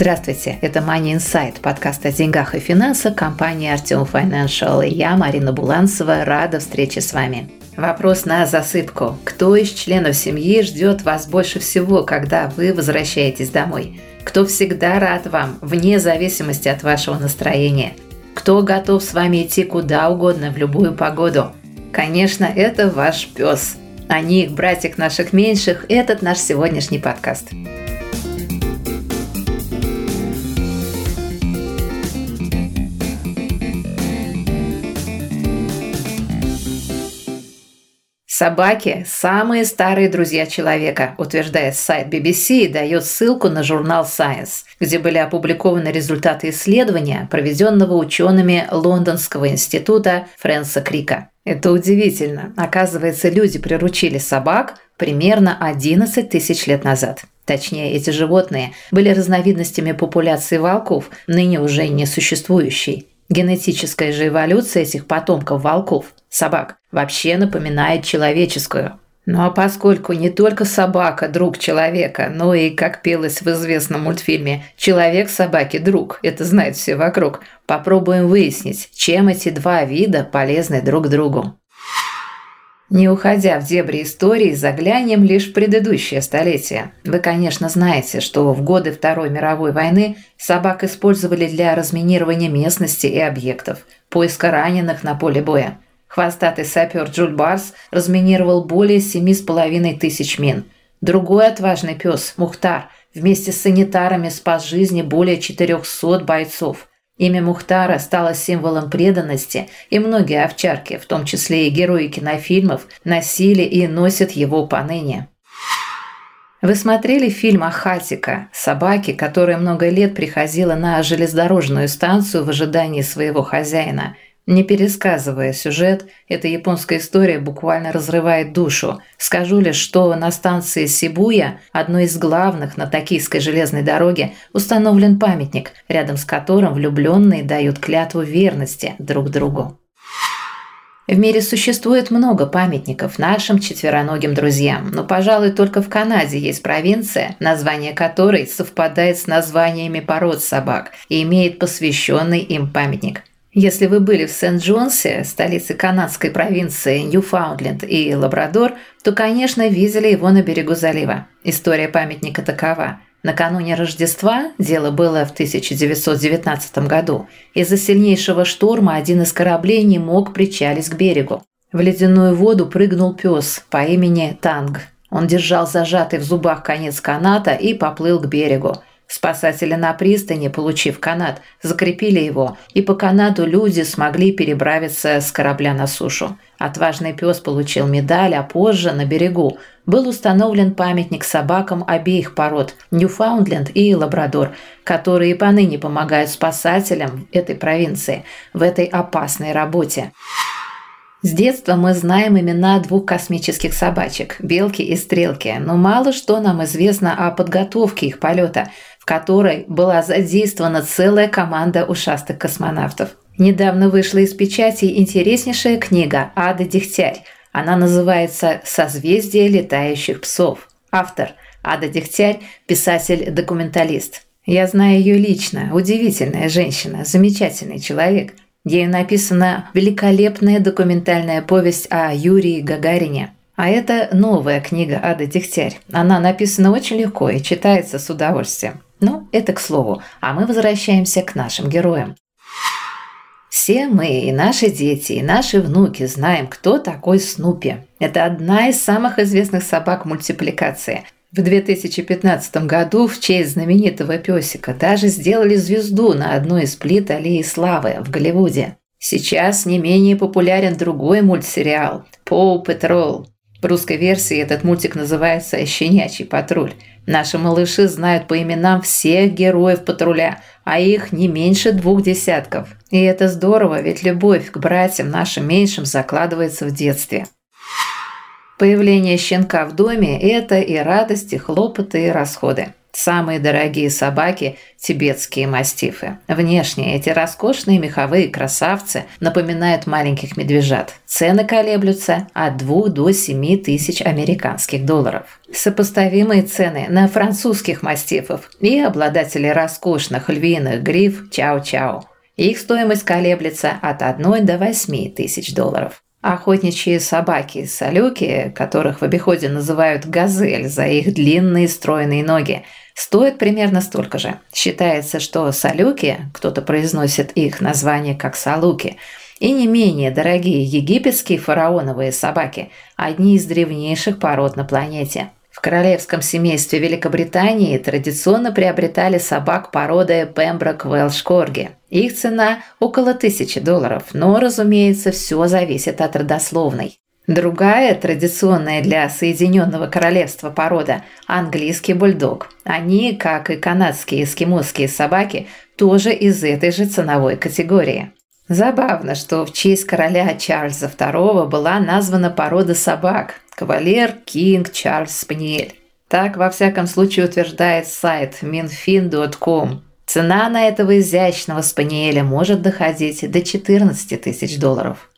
Здравствуйте, это Money Insight, подкаст о деньгах и финансах компании Artium Financial. И я, Марина Буланцева, рада встрече с вами. Вопрос на засыпку. Кто из членов семьи ждет вас больше всего, когда вы возвращаетесь домой? Кто всегда рад вам, вне зависимости от вашего настроения? Кто готов с вами идти куда угодно в любую погоду? Конечно, это ваш пес. О них, братик наших меньших, этот наш сегодняшний подкаст. Собаки – самые старые друзья человека, утверждает сайт BBC и дает ссылку на журнал Science, где были опубликованы результаты исследования, проведенного учеными Лондонского института Фрэнса Крика. Это удивительно. Оказывается, люди приручили собак примерно 11 тысяч лет назад. Точнее, эти животные были разновидностями популяции волков, ныне уже не существующей. Генетическая же эволюция этих потомков волков, собак, вообще напоминает человеческую. Ну а поскольку не только собака – друг человека, но и, как пелось в известном мультфильме «Человек собаки – друг», это знают все вокруг, попробуем выяснить, чем эти два вида полезны друг другу. Не уходя в дебри истории, заглянем лишь в предыдущее столетие. Вы, конечно, знаете, что в годы Второй мировой войны собак использовали для разминирования местности и объектов, поиска раненых на поле боя. Хвостатый сапер Джуль Барс разминировал более семи с половиной тысяч мин. Другой отважный пес, Мухтар, вместе с санитарами спас жизни более 400 бойцов. Имя Мухтара стало символом преданности, и многие овчарки, в том числе и герои кинофильмов, носили и носят его поныне. Вы смотрели фильм «Ахатика» – собаки, которая много лет приходила на железнодорожную станцию в ожидании своего хозяина – не пересказывая сюжет, эта японская история буквально разрывает душу. Скажу лишь, что на станции Сибуя, одной из главных на Токийской железной дороге, установлен памятник, рядом с которым влюбленные дают клятву верности друг другу. В мире существует много памятников нашим четвероногим друзьям, но, пожалуй, только в Канаде есть провинция, название которой совпадает с названиями пород собак и имеет посвященный им памятник – если вы были в Сент-Джонсе, столице канадской провинции Ньюфаундленд и Лабрадор, то, конечно, видели его на берегу залива. История памятника такова. Накануне Рождества, дело было в 1919 году, из-за сильнейшего шторма один из кораблей не мог причалить к берегу. В ледяную воду прыгнул пес по имени Танг. Он держал зажатый в зубах конец каната и поплыл к берегу. Спасатели на пристани, получив канат, закрепили его, и по канату люди смогли переправиться с корабля на сушу. Отважный пес получил медаль, а позже на берегу был установлен памятник собакам обеих пород – Ньюфаундленд и Лабрадор, которые поныне помогают спасателям этой провинции в этой опасной работе. С детства мы знаем имена двух космических собачек – Белки и Стрелки, но мало что нам известно о подготовке их полета – в которой была задействована целая команда ушастых космонавтов. Недавно вышла из печати интереснейшая книга «Ада Дегтярь». Она называется «Созвездие летающих псов». Автор – Ада Дегтярь, писатель-документалист. Я знаю ее лично. Удивительная женщина, замечательный человек. Ею написана великолепная документальная повесть о Юрии Гагарине – а это новая книга Ады Дегтярь. Она написана очень легко и читается с удовольствием. Ну, это к слову. А мы возвращаемся к нашим героям. Все мы, и наши дети, и наши внуки знаем, кто такой Снупи. Это одна из самых известных собак мультипликации. В 2015 году в честь знаменитого песика даже сделали звезду на одной из плит Аллеи Славы в Голливуде. Сейчас не менее популярен другой мультсериал «Поу Петрол». В русской версии этот мультик называется «Щенячий патруль». Наши малыши знают по именам всех героев патруля, а их не меньше двух десятков. И это здорово, ведь любовь к братьям нашим меньшим закладывается в детстве. Появление щенка в доме – это и радость, и хлопоты, и расходы. Самые дорогие собаки – тибетские мастифы. Внешне эти роскошные меховые красавцы напоминают маленьких медвежат. Цены колеблются от 2 до 7 тысяч американских долларов. Сопоставимые цены на французских мастифов и обладателей роскошных львиных гриф чау-чау. Их стоимость колеблется от 1 до 8 тысяч долларов. Охотничьи собаки-салюки, которых в обиходе называют «газель» за их длинные стройные ноги, стоят примерно столько же. Считается, что салюки, кто-то произносит их название как салуки, и не менее дорогие египетские фараоновые собаки – одни из древнейших пород на планете – в королевском семействе Великобритании традиционно приобретали собак породы Пемброк Велш Корги. Их цена около тысячи долларов, но, разумеется, все зависит от родословной. Другая, традиционная для Соединенного Королевства порода – английский бульдог. Они, как и канадские эскимосские собаки, тоже из этой же ценовой категории. Забавно, что в честь короля Чарльза II была названа порода собак – кавалер Кинг Чарльз Спаниель. Так, во всяком случае, утверждает сайт minfin.com. Цена на этого изящного спаниеля может доходить до 14 тысяч долларов.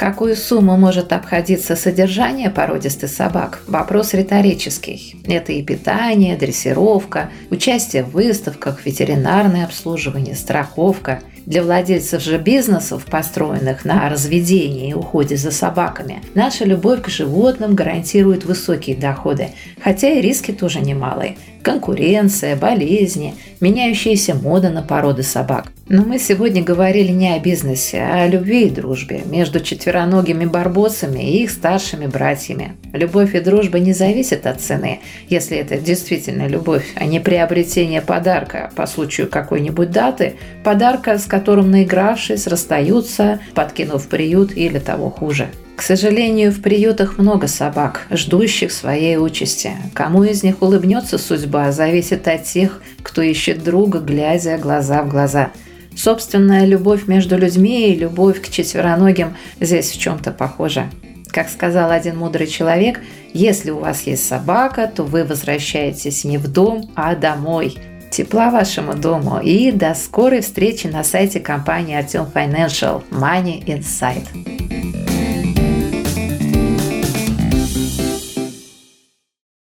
Какую сумму может обходиться содержание породистых собак – вопрос риторический. Это и питание, дрессировка, участие в выставках, ветеринарное обслуживание, страховка. Для владельцев же бизнесов, построенных на разведении и уходе за собаками, наша любовь к животным гарантирует высокие доходы, хотя и риски тоже немалые. Конкуренция, болезни, меняющаяся мода на породы собак. Но мы сегодня говорили не о бизнесе, а о любви и дружбе между четвероногими барбосами и их старшими братьями. Любовь и дружба не зависят от цены, если это действительно любовь, а не приобретение подарка по случаю какой-нибудь даты, подарка, с которым наигравшись, расстаются, подкинув приют или того хуже. К сожалению, в приютах много собак, ждущих своей участи. Кому из них улыбнется судьба, зависит от тех, кто ищет друга, глядя глаза в глаза. Собственная любовь между людьми и любовь к четвероногим здесь в чем-то похожа. Как сказал один мудрый человек, если у вас есть собака, то вы возвращаетесь не в дом, а домой. Тепла вашему дому и до скорой встречи на сайте компании Artem Financial Money Insight.